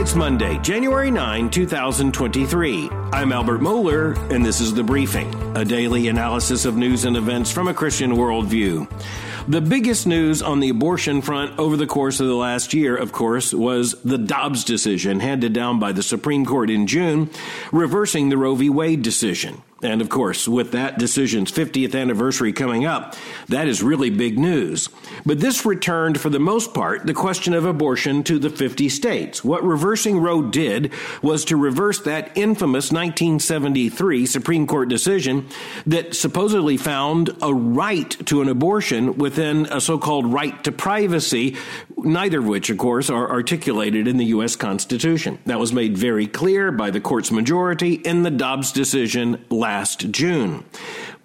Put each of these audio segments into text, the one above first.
It's Monday, January 9, 2023. I'm Albert Mohler, and this is The Briefing, a daily analysis of news and events from a Christian worldview. The biggest news on the abortion front over the course of the last year, of course, was the Dobbs decision handed down by the Supreme Court in June, reversing the Roe v. Wade decision. And of course, with that decision's 50th anniversary coming up, that is really big news. But this returned, for the most part, the question of abortion to the 50 states. What reversing Roe did was to reverse that infamous 1973 Supreme Court decision that supposedly found a right to an abortion within a so called right to privacy, neither of which, of course, are articulated in the U.S. Constitution. That was made very clear by the court's majority in the Dobbs decision last last June.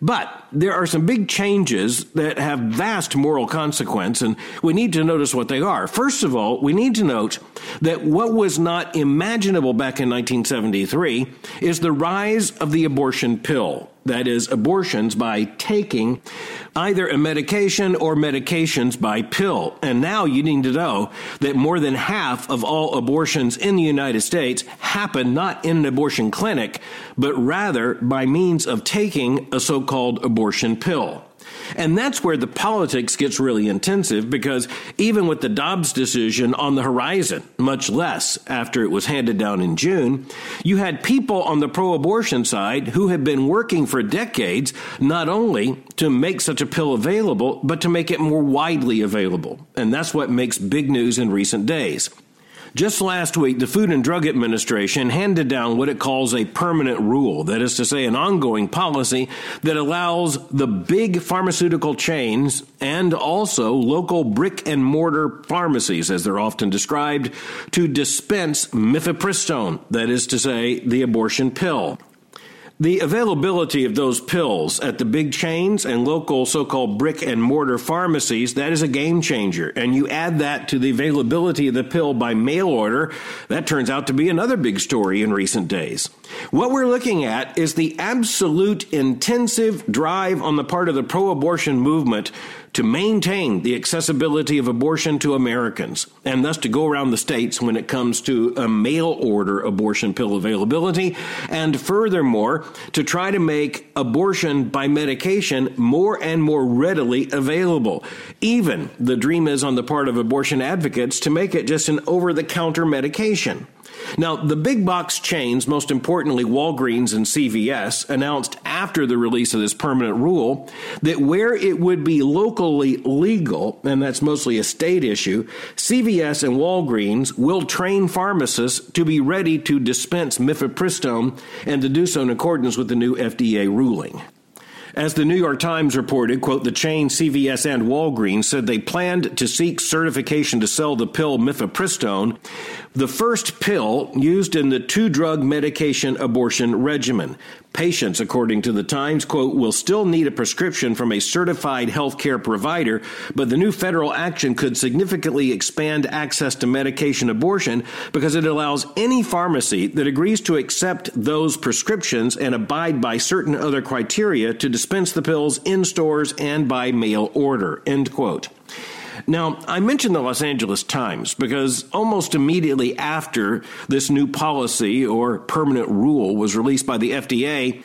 But there are some big changes that have vast moral consequence, and we need to notice what they are. First of all, we need to note that what was not imaginable back in 1973 is the rise of the abortion pill that is, abortions by taking either a medication or medications by pill. And now you need to know that more than half of all abortions in the United States happen not in an abortion clinic, but rather by means of taking a so called abortion pill. And that's where the politics gets really intensive because even with the Dobbs decision on the horizon, much less after it was handed down in June, you had people on the pro abortion side who had been working for decades not only to make such a pill available, but to make it more widely available. And that's what makes big news in recent days. Just last week, the Food and Drug Administration handed down what it calls a permanent rule, that is to say, an ongoing policy that allows the big pharmaceutical chains and also local brick and mortar pharmacies, as they're often described, to dispense mifepristone, that is to say, the abortion pill. The availability of those pills at the big chains and local so called brick and mortar pharmacies, that is a game changer. And you add that to the availability of the pill by mail order, that turns out to be another big story in recent days. What we're looking at is the absolute intensive drive on the part of the pro abortion movement to maintain the accessibility of abortion to Americans, and thus to go around the states when it comes to a mail order abortion pill availability, and furthermore, to try to make abortion by medication more and more readily available. Even the dream is on the part of abortion advocates to make it just an over the counter medication. Now, the big box chains, most importantly Walgreens and CVS, announced after the release of this permanent rule that where it would be locally legal, and that's mostly a state issue, CVS and Walgreens will train pharmacists to be ready to dispense mifepristone and to do so in accordance with the new FDA ruling. As the New York Times reported, quote, the chain CVS and Walgreens said they planned to seek certification to sell the pill mifepristone, the first pill used in the two drug medication abortion regimen. Patients, according to the Times, quote, will still need a prescription from a certified healthcare provider, but the new federal action could significantly expand access to medication abortion because it allows any pharmacy that agrees to accept those prescriptions and abide by certain other criteria to dispense the pills in stores and by mail order, end quote. Now, I mentioned the Los Angeles Times because almost immediately after this new policy or permanent rule was released by the FDA,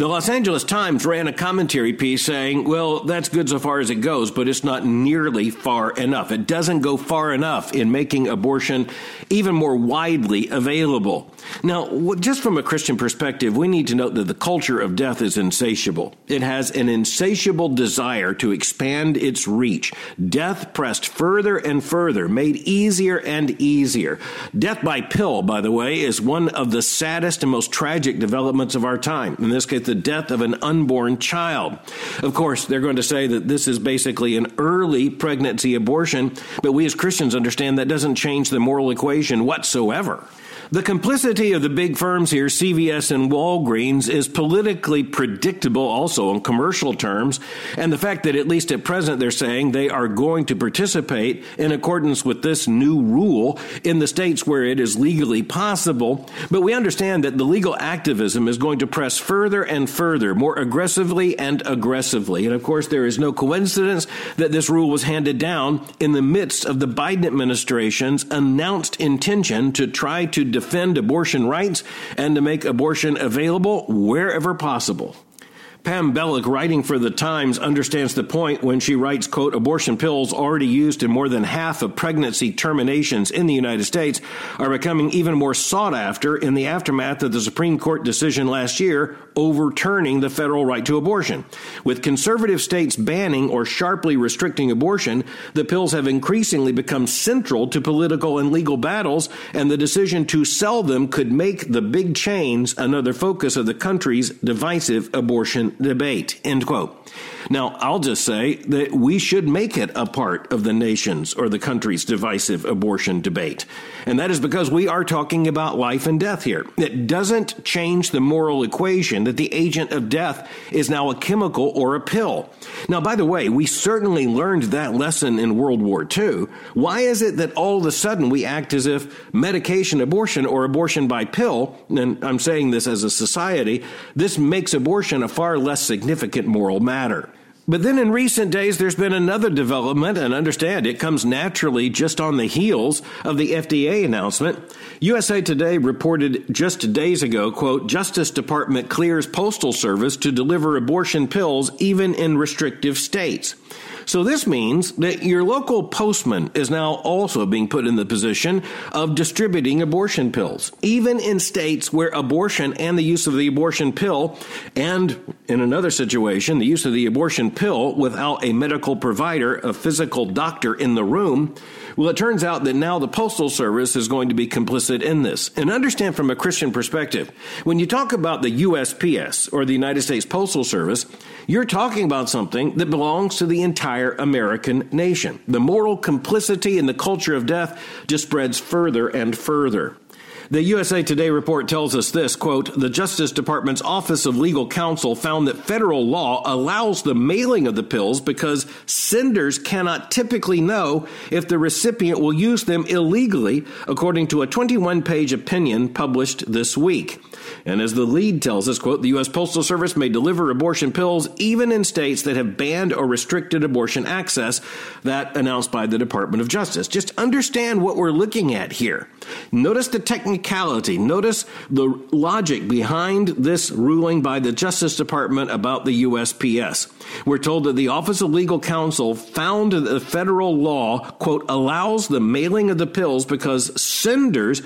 the Los Angeles Times ran a commentary piece saying, well, that's good so far as it goes, but it's not nearly far enough. It doesn't go far enough in making abortion even more widely available. Now, just from a Christian perspective, we need to note that the culture of death is insatiable. It has an insatiable desire to expand its reach. Death pressed further and further, made easier and easier. Death by pill, by the way, is one of the saddest and most tragic developments of our time. In this case, the death of an unborn child. Of course, they're going to say that this is basically an early pregnancy abortion, but we as Christians understand that doesn't change the moral equation whatsoever. The complicity of the big firms here, CVS and Walgreens, is politically predictable also in commercial terms. And the fact that, at least at present, they're saying they are going to participate in accordance with this new rule in the states where it is legally possible. But we understand that the legal activism is going to press further and further, more aggressively and aggressively. And of course, there is no coincidence that this rule was handed down in the midst of the Biden administration's announced intention to try to defend abortion rights and to make abortion available wherever possible. Pam Belluck, writing for The Times, understands the point when she writes, quote, abortion pills already used in more than half of pregnancy terminations in the United States are becoming even more sought after in the aftermath of the Supreme Court decision last year overturning the federal right to abortion. With conservative states banning or sharply restricting abortion, the pills have increasingly become central to political and legal battles, and the decision to sell them could make the big chains another focus of the country's divisive abortion debate, end quote. Now, I'll just say that we should make it a part of the nation's or the country's divisive abortion debate. And that is because we are talking about life and death here. It doesn't change the moral equation that the agent of death is now a chemical or a pill. Now, by the way, we certainly learned that lesson in World War II. Why is it that all of a sudden we act as if medication abortion or abortion by pill, and I'm saying this as a society, this makes abortion a far less significant moral matter? But then in recent days, there's been another development, and understand it comes naturally just on the heels of the FDA announcement. USA Today reported just days ago, quote, Justice Department clears Postal Service to deliver abortion pills even in restrictive states. So this means that your local postman is now also being put in the position of distributing abortion pills, even in states where abortion and the use of the abortion pill, and in another situation, the use of the abortion pill without a medical provider, a physical doctor in the room, well, it turns out that now the Postal Service is going to be complicit in this. And understand from a Christian perspective, when you talk about the USPS or the United States Postal Service, you're talking about something that belongs to the entire American nation. The moral complicity in the culture of death just spreads further and further. The USA Today report tells us this quote, the Justice Department's Office of Legal Counsel found that federal law allows the mailing of the pills because senders cannot typically know if the recipient will use them illegally, according to a 21 page opinion published this week. And as the lead tells us, quote, the U.S. Postal Service may deliver abortion pills even in states that have banned or restricted abortion access, that announced by the Department of Justice. Just understand what we're looking at here. Notice the technicality. Notice the logic behind this ruling by the Justice Department about the USPS. We're told that the Office of Legal Counsel found that the federal law, quote, allows the mailing of the pills because senders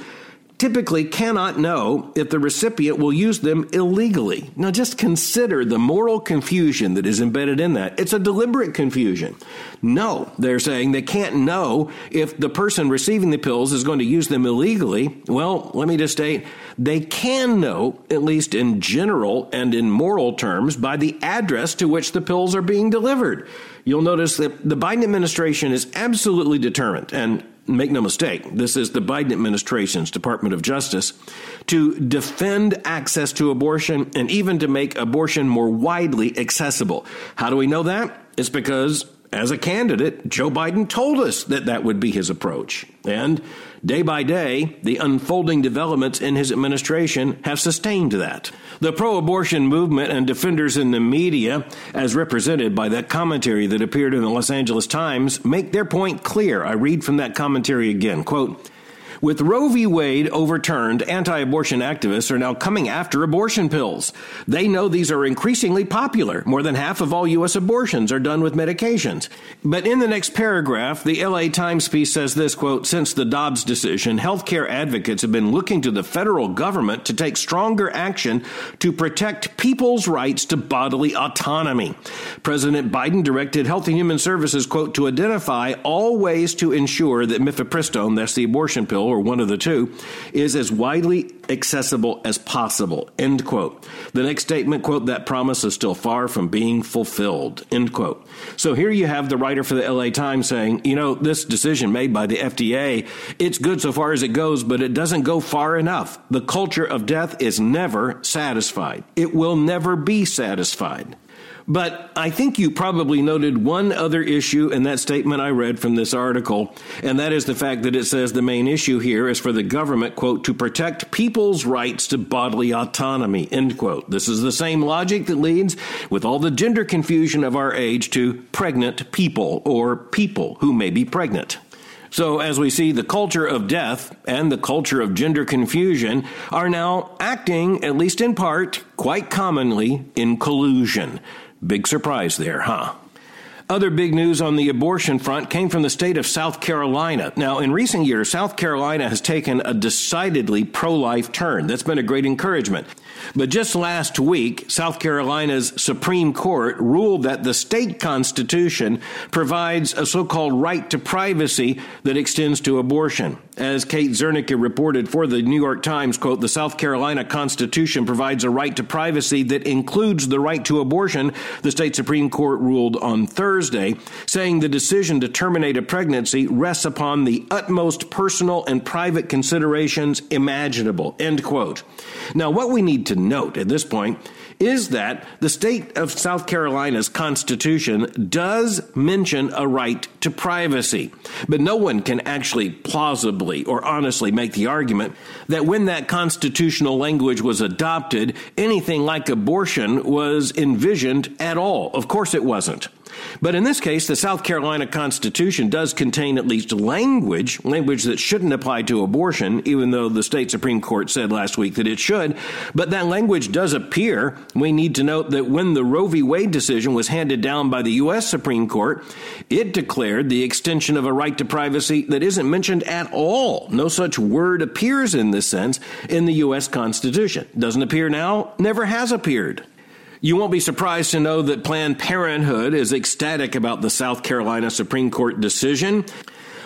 typically cannot know if the recipient will use them illegally. Now, just consider the moral confusion that is embedded in that. It's a deliberate confusion. No, they're saying they can't know if the person receiving the pills is going to use them illegally. Well, let me just state they can know, at least in general and in moral terms, by the address to which the pills are being delivered. You'll notice that the Biden administration is absolutely determined, and make no mistake, this is the Biden administration's Department of Justice, to defend access to abortion and even to make abortion more widely accessible. How do we know that? It's because as a candidate, Joe Biden told us that that would be his approach. And day by day, the unfolding developments in his administration have sustained that. The pro abortion movement and defenders in the media, as represented by that commentary that appeared in the Los Angeles Times, make their point clear. I read from that commentary again. Quote, with Roe v. Wade overturned, anti abortion activists are now coming after abortion pills. They know these are increasingly popular. More than half of all U.S. abortions are done with medications. But in the next paragraph, the LA Times piece says this quote, Since the Dobbs decision, healthcare advocates have been looking to the federal government to take stronger action to protect people's rights to bodily autonomy. President Biden directed Health and Human Services, quote, to identify all ways to ensure that mifepristone, that's the abortion pill, or one of the two, is as widely accessible as possible. End quote. The next statement, quote, that promise is still far from being fulfilled. End quote. So here you have the writer for the LA Times saying, you know, this decision made by the FDA, it's good so far as it goes, but it doesn't go far enough. The culture of death is never satisfied. It will never be satisfied. But I think you probably noted one other issue in that statement I read from this article, and that is the fact that it says the main issue here is for the government, quote, to protect people's rights to bodily autonomy, end quote. This is the same logic that leads, with all the gender confusion of our age, to pregnant people or people who may be pregnant. So, as we see, the culture of death and the culture of gender confusion are now acting, at least in part, quite commonly, in collusion. Big surprise there, huh? Other big news on the abortion front came from the state of South Carolina. Now, in recent years, South Carolina has taken a decidedly pro life turn. That's been a great encouragement. But just last week, South Carolina's Supreme Court ruled that the state constitution provides a so called right to privacy that extends to abortion. As Kate Zernike reported for the New York Times, quote, the South Carolina Constitution provides a right to privacy that includes the right to abortion, the state Supreme Court ruled on Thursday, saying the decision to terminate a pregnancy rests upon the utmost personal and private considerations imaginable, end quote. Now, what we need to note at this point is that the state of South Carolina's Constitution does mention a right to privacy. But no one can actually plausibly or honestly make the argument that when that constitutional language was adopted, anything like abortion was envisioned at all. Of course, it wasn't. But in this case, the South Carolina Constitution does contain at least language, language that shouldn't apply to abortion, even though the state Supreme Court said last week that it should. But that language does appear. We need to note that when the Roe v. Wade decision was handed down by the U.S. Supreme Court, it declared the extension of a right to privacy that isn't mentioned at all. No such word appears in this sense in the U.S. Constitution. Doesn't appear now, never has appeared. You won't be surprised to know that Planned Parenthood is ecstatic about the South Carolina Supreme Court decision.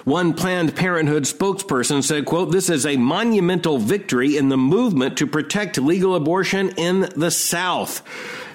One Planned Parenthood spokesperson said, quote, this is a monumental victory in the movement to protect legal abortion in the South.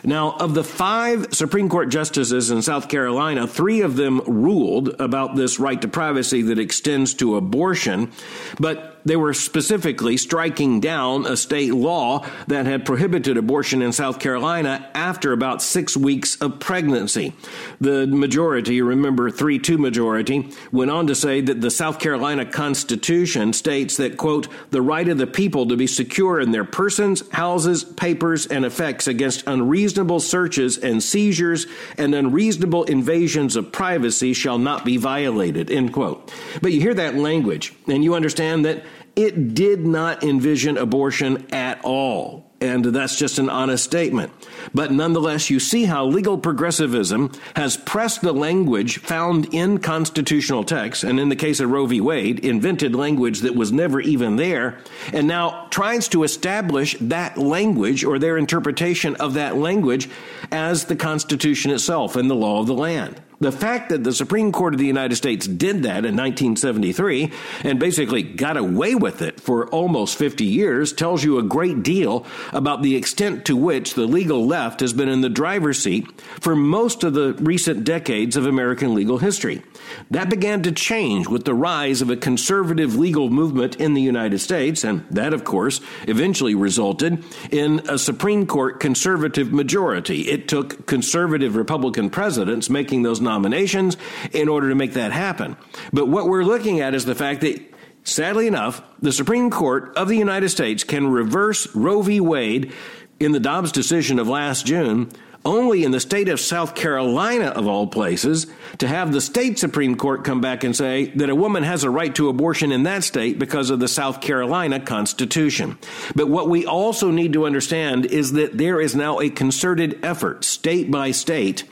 Now, of the five Supreme Court justices in South Carolina, three of them ruled about this right to privacy that extends to abortion, but they were specifically striking down a state law that had prohibited abortion in South Carolina after about six weeks of pregnancy. The majority, remember 3 2 majority, went on to say that the South Carolina Constitution states that, quote, the right of the people to be secure in their persons, houses, papers, and effects against unreasonable searches and seizures and unreasonable invasions of privacy shall not be violated, end quote. But you hear that language and you understand that it did not envision abortion at all. And that's just an honest statement. But nonetheless, you see how legal progressivism has pressed the language found in constitutional texts, and in the case of Roe v. Wade, invented language that was never even there, and now tries to establish that language or their interpretation of that language as the Constitution itself and the law of the land. The fact that the Supreme Court of the United States did that in 1973 and basically got away with it for almost 50 years tells you a great deal about the extent to which the legal left has been in the driver's seat for most of the recent decades of American legal history. That began to change with the rise of a conservative legal movement in the United States, and that, of course, eventually resulted in a Supreme Court conservative majority. It took conservative Republican presidents making those nominations in order to make that happen. But what we're looking at is the fact that Sadly enough, the Supreme Court of the United States can reverse Roe v. Wade in the Dobbs decision of last June only in the state of South Carolina, of all places, to have the state Supreme Court come back and say that a woman has a right to abortion in that state because of the South Carolina Constitution. But what we also need to understand is that there is now a concerted effort, state by state,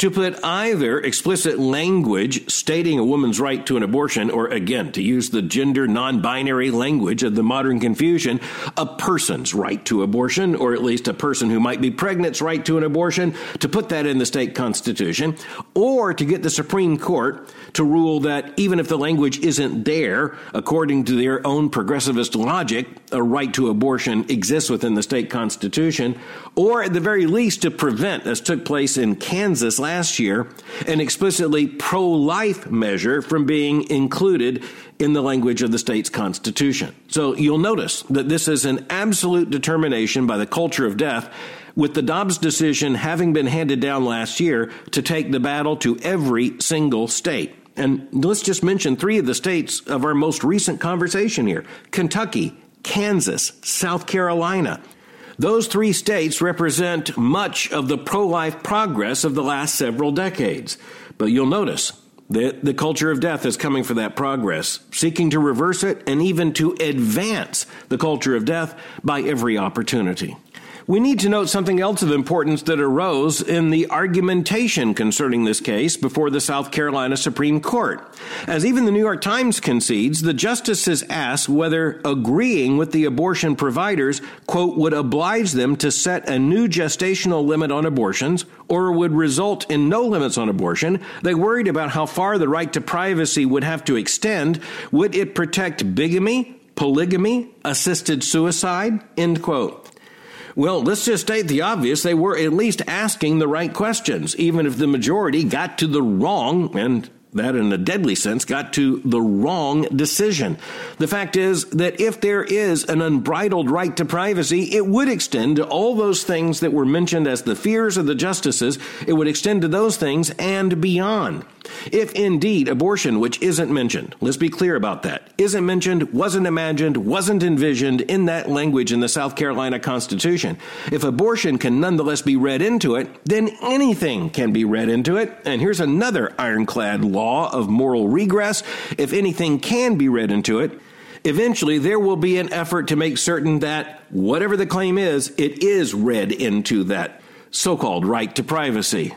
to put either explicit language stating a woman's right to an abortion, or again, to use the gender non binary language of the modern confusion, a person's right to abortion, or at least a person who might be pregnant's right to an abortion, to put that in the state constitution, or to get the Supreme Court to rule that even if the language isn't there, according to their own progressivist logic, a right to abortion exists within the state constitution, or at the very least to prevent, as took place in Kansas last year, an explicitly pro life measure from being included in the language of the state's constitution. So you'll notice that this is an absolute determination by the culture of death with the Dobbs decision having been handed down last year to take the battle to every single state. And let's just mention three of the states of our most recent conversation here Kentucky, Kansas, South Carolina. Those three states represent much of the pro life progress of the last several decades. But you'll notice that the culture of death is coming for that progress, seeking to reverse it and even to advance the culture of death by every opportunity. We need to note something else of importance that arose in the argumentation concerning this case before the South Carolina Supreme Court. As even the New York Times concedes, the justices asked whether agreeing with the abortion providers, quote, would oblige them to set a new gestational limit on abortions or would result in no limits on abortion. They worried about how far the right to privacy would have to extend. Would it protect bigamy, polygamy, assisted suicide? End quote. Well, let's just state the obvious. They were at least asking the right questions, even if the majority got to the wrong and that in a deadly sense got to the wrong decision. The fact is that if there is an unbridled right to privacy, it would extend to all those things that were mentioned as the fears of the justices. It would extend to those things and beyond. If indeed abortion, which isn't mentioned, let's be clear about that, isn't mentioned, wasn't imagined, wasn't envisioned in that language in the South Carolina Constitution, if abortion can nonetheless be read into it, then anything can be read into it. And here's another ironclad law of moral regress. If anything can be read into it, eventually there will be an effort to make certain that whatever the claim is, it is read into that so called right to privacy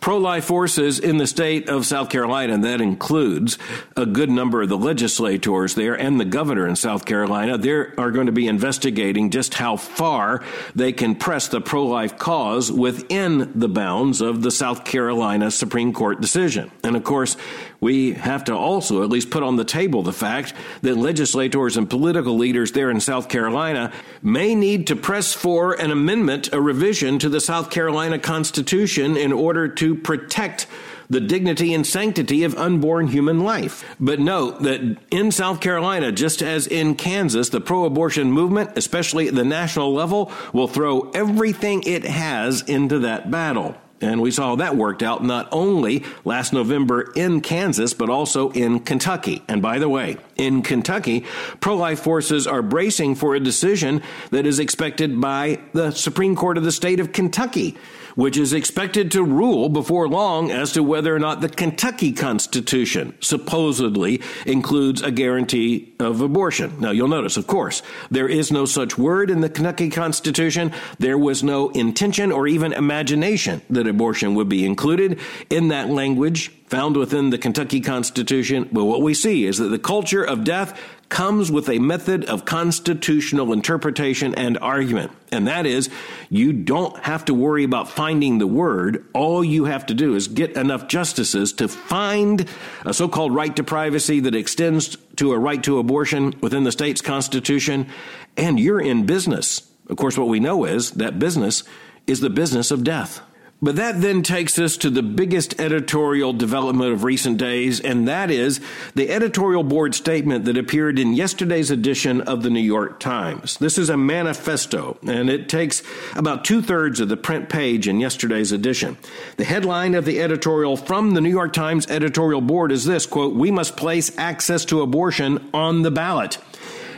pro life forces in the state of South Carolina, and that includes a good number of the legislators there and the governor in South Carolina, they are going to be investigating just how far they can press the pro life cause within the bounds of the South Carolina Supreme Court decision. And of course, we have to also at least put on the table the fact that legislators and political leaders there in South Carolina may need to press for an amendment, a revision to the South Carolina Constitution in order to protect the dignity and sanctity of unborn human life. But note that in South Carolina, just as in Kansas, the pro abortion movement, especially at the national level, will throw everything it has into that battle. And we saw that worked out not only last November in Kansas, but also in Kentucky. And by the way, in Kentucky, pro life forces are bracing for a decision that is expected by the Supreme Court of the state of Kentucky which is expected to rule before long as to whether or not the Kentucky Constitution supposedly includes a guarantee of abortion. Now, you'll notice, of course, there is no such word in the Kentucky Constitution. There was no intention or even imagination that abortion would be included in that language found within the Kentucky Constitution. But what we see is that the culture of death comes with a method of constitutional interpretation and argument. And that is, you don't have to worry about finding the word. All you have to do is get enough justices to find a so called right to privacy that extends to a right to abortion within the state's constitution, and you're in business. Of course, what we know is that business is the business of death. But that then takes us to the biggest editorial development of recent days, and that is the editorial board statement that appeared in yesterday's edition of the New York Times. This is a manifesto, and it takes about two thirds of the print page in yesterday's edition. The headline of the editorial from the New York Times editorial board is this quote, We must place access to abortion on the ballot.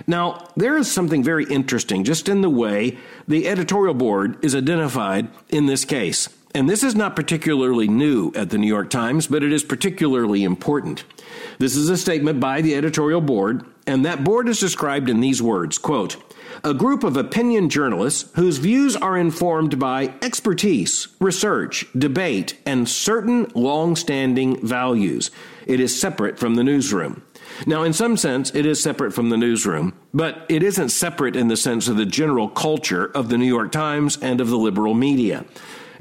Now, there is something very interesting just in the way the editorial board is identified in this case. And this is not particularly new at the New York Times, but it is particularly important. This is a statement by the editorial board, and that board is described in these words quote, a group of opinion journalists whose views are informed by expertise, research, debate, and certain long standing values. It is separate from the newsroom. Now, in some sense, it is separate from the newsroom, but it isn't separate in the sense of the general culture of the New York Times and of the liberal media.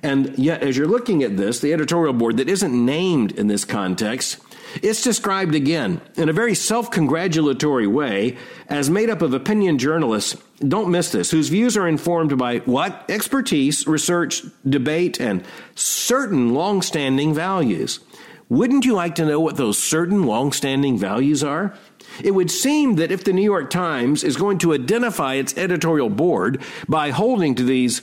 And yet, as you're looking at this, the editorial board that isn't named in this context, it's described again in a very self congratulatory way as made up of opinion journalists. Don't miss this, whose views are informed by what? Expertise, research, debate, and certain long standing values. Wouldn't you like to know what those certain long standing values are? It would seem that if the New York Times is going to identify its editorial board by holding to these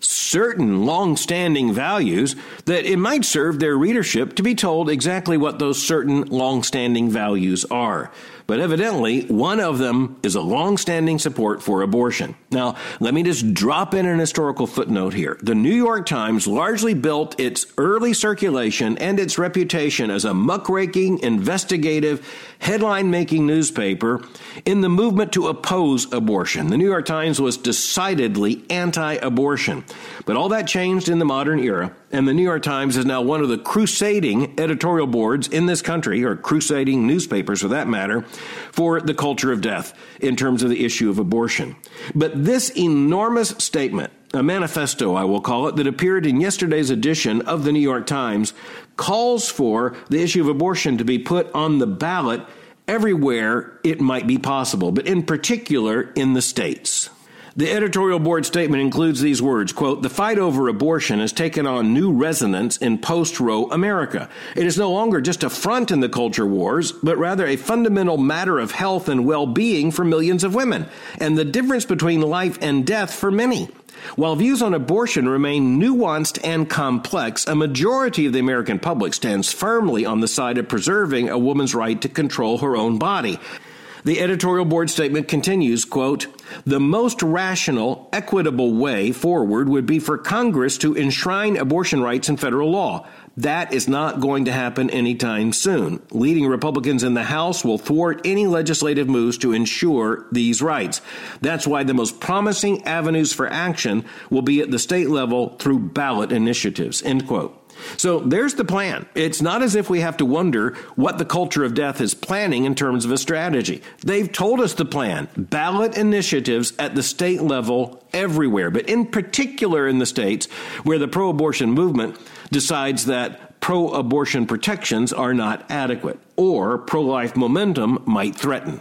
certain long-standing values that it might serve their readership to be told exactly what those certain long-standing values are but evidently one of them is a long-standing support for abortion. Now, let me just drop in an historical footnote here. The New York Times largely built its early circulation and its reputation as a muckraking, investigative, headline-making newspaper in the movement to oppose abortion. The New York Times was decidedly anti-abortion. But all that changed in the modern era and the New York Times is now one of the crusading editorial boards in this country, or crusading newspapers for that matter, for the culture of death in terms of the issue of abortion. But this enormous statement, a manifesto, I will call it, that appeared in yesterday's edition of the New York Times, calls for the issue of abortion to be put on the ballot everywhere it might be possible, but in particular in the states. The editorial board statement includes these words, quote, "The fight over abortion has taken on new resonance in post-Roe America. It is no longer just a front in the culture wars, but rather a fundamental matter of health and well-being for millions of women, and the difference between life and death for many." While views on abortion remain nuanced and complex, a majority of the American public stands firmly on the side of preserving a woman's right to control her own body. The editorial board statement continues, quote, the most rational, equitable way forward would be for Congress to enshrine abortion rights in federal law. That is not going to happen anytime soon. Leading Republicans in the House will thwart any legislative moves to ensure these rights. That's why the most promising avenues for action will be at the state level through ballot initiatives. End quote. So there's the plan. It's not as if we have to wonder what the culture of death is planning in terms of a strategy. They've told us the plan ballot initiatives at the state level everywhere, but in particular in the states where the pro abortion movement decides that pro abortion protections are not adequate or pro life momentum might threaten.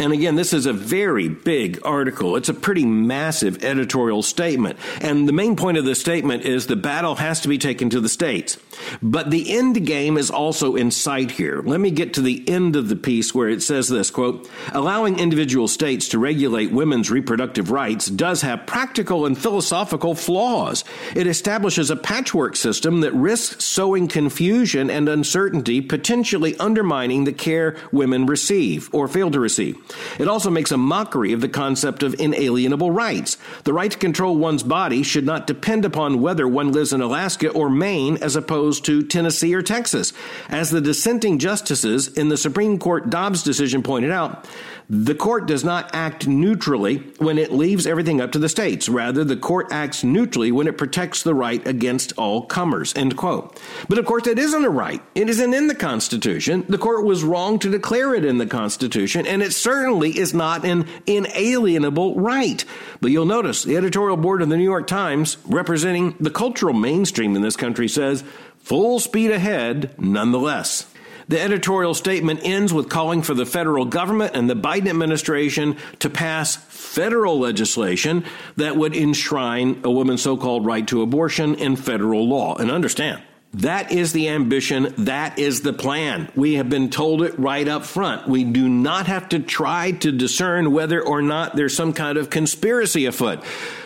And again, this is a very big article. It's a pretty massive editorial statement. And the main point of the statement is the battle has to be taken to the states. But the end game is also in sight here. Let me get to the end of the piece where it says this quote, allowing individual states to regulate women's reproductive rights does have practical and philosophical flaws. It establishes a patchwork system that risks sowing confusion and uncertainty, potentially undermining the care women receive or fail to receive. It also makes a mockery of the concept of inalienable rights. The right to control one's body should not depend upon whether one lives in Alaska or Maine as opposed to Tennessee or Texas. As the dissenting justices in the Supreme Court Dobbs decision pointed out, the court does not act neutrally when it leaves everything up to the states. Rather, the court acts neutrally when it protects the right against all comers. End quote. But of course, it isn't a right. It isn't in the Constitution. The court was wrong to declare it in the Constitution, and it certainly is not an inalienable right. But you'll notice the editorial board of the New York Times, representing the cultural mainstream in this country, says full speed ahead nonetheless. The editorial statement ends with calling for the federal government and the Biden administration to pass federal legislation that would enshrine a woman's so called right to abortion in federal law. And understand, that is the ambition. That is the plan. We have been told it right up front. We do not have to try to discern whether or not there's some kind of conspiracy afoot.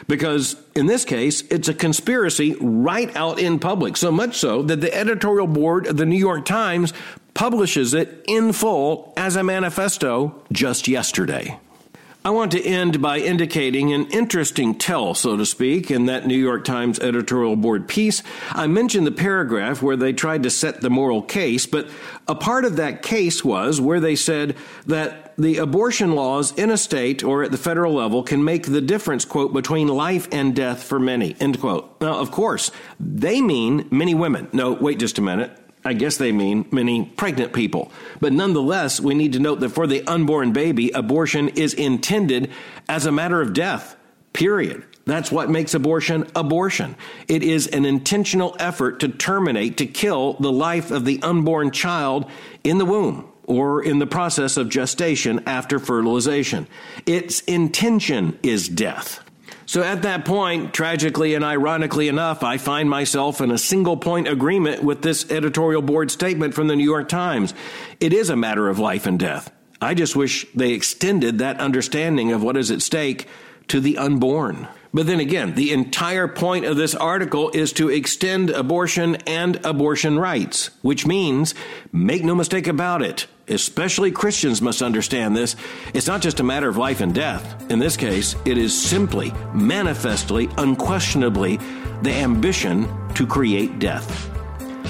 Because in this case, it's a conspiracy right out in public. So much so that the editorial board of the New York Times publishes it in full as a manifesto just yesterday. I want to end by indicating an interesting tell, so to speak, in that New York Times editorial board piece. I mentioned the paragraph where they tried to set the moral case, but a part of that case was where they said that the abortion laws in a state or at the federal level can make the difference, quote, between life and death for many, end quote. Now, of course, they mean many women. No, wait just a minute. I guess they mean many pregnant people. But nonetheless, we need to note that for the unborn baby, abortion is intended as a matter of death, period. That's what makes abortion abortion. It is an intentional effort to terminate, to kill the life of the unborn child in the womb or in the process of gestation after fertilization. Its intention is death. So at that point, tragically and ironically enough, I find myself in a single point agreement with this editorial board statement from the New York Times. It is a matter of life and death. I just wish they extended that understanding of what is at stake to the unborn. But then again, the entire point of this article is to extend abortion and abortion rights, which means, make no mistake about it, especially Christians must understand this. It's not just a matter of life and death. In this case, it is simply, manifestly, unquestionably the ambition to create death.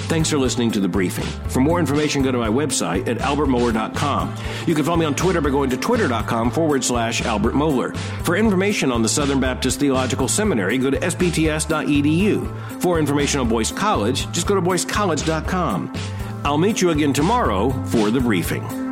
Thanks for listening to the briefing. For more information, go to my website at albertmohler.com. You can follow me on Twitter by going to twitter.com forward slash Albert Mohler. For information on the Southern Baptist Theological Seminary, go to sbts.edu. For information on Boyce College, just go to boycecollege.com. I'll meet you again tomorrow for the briefing.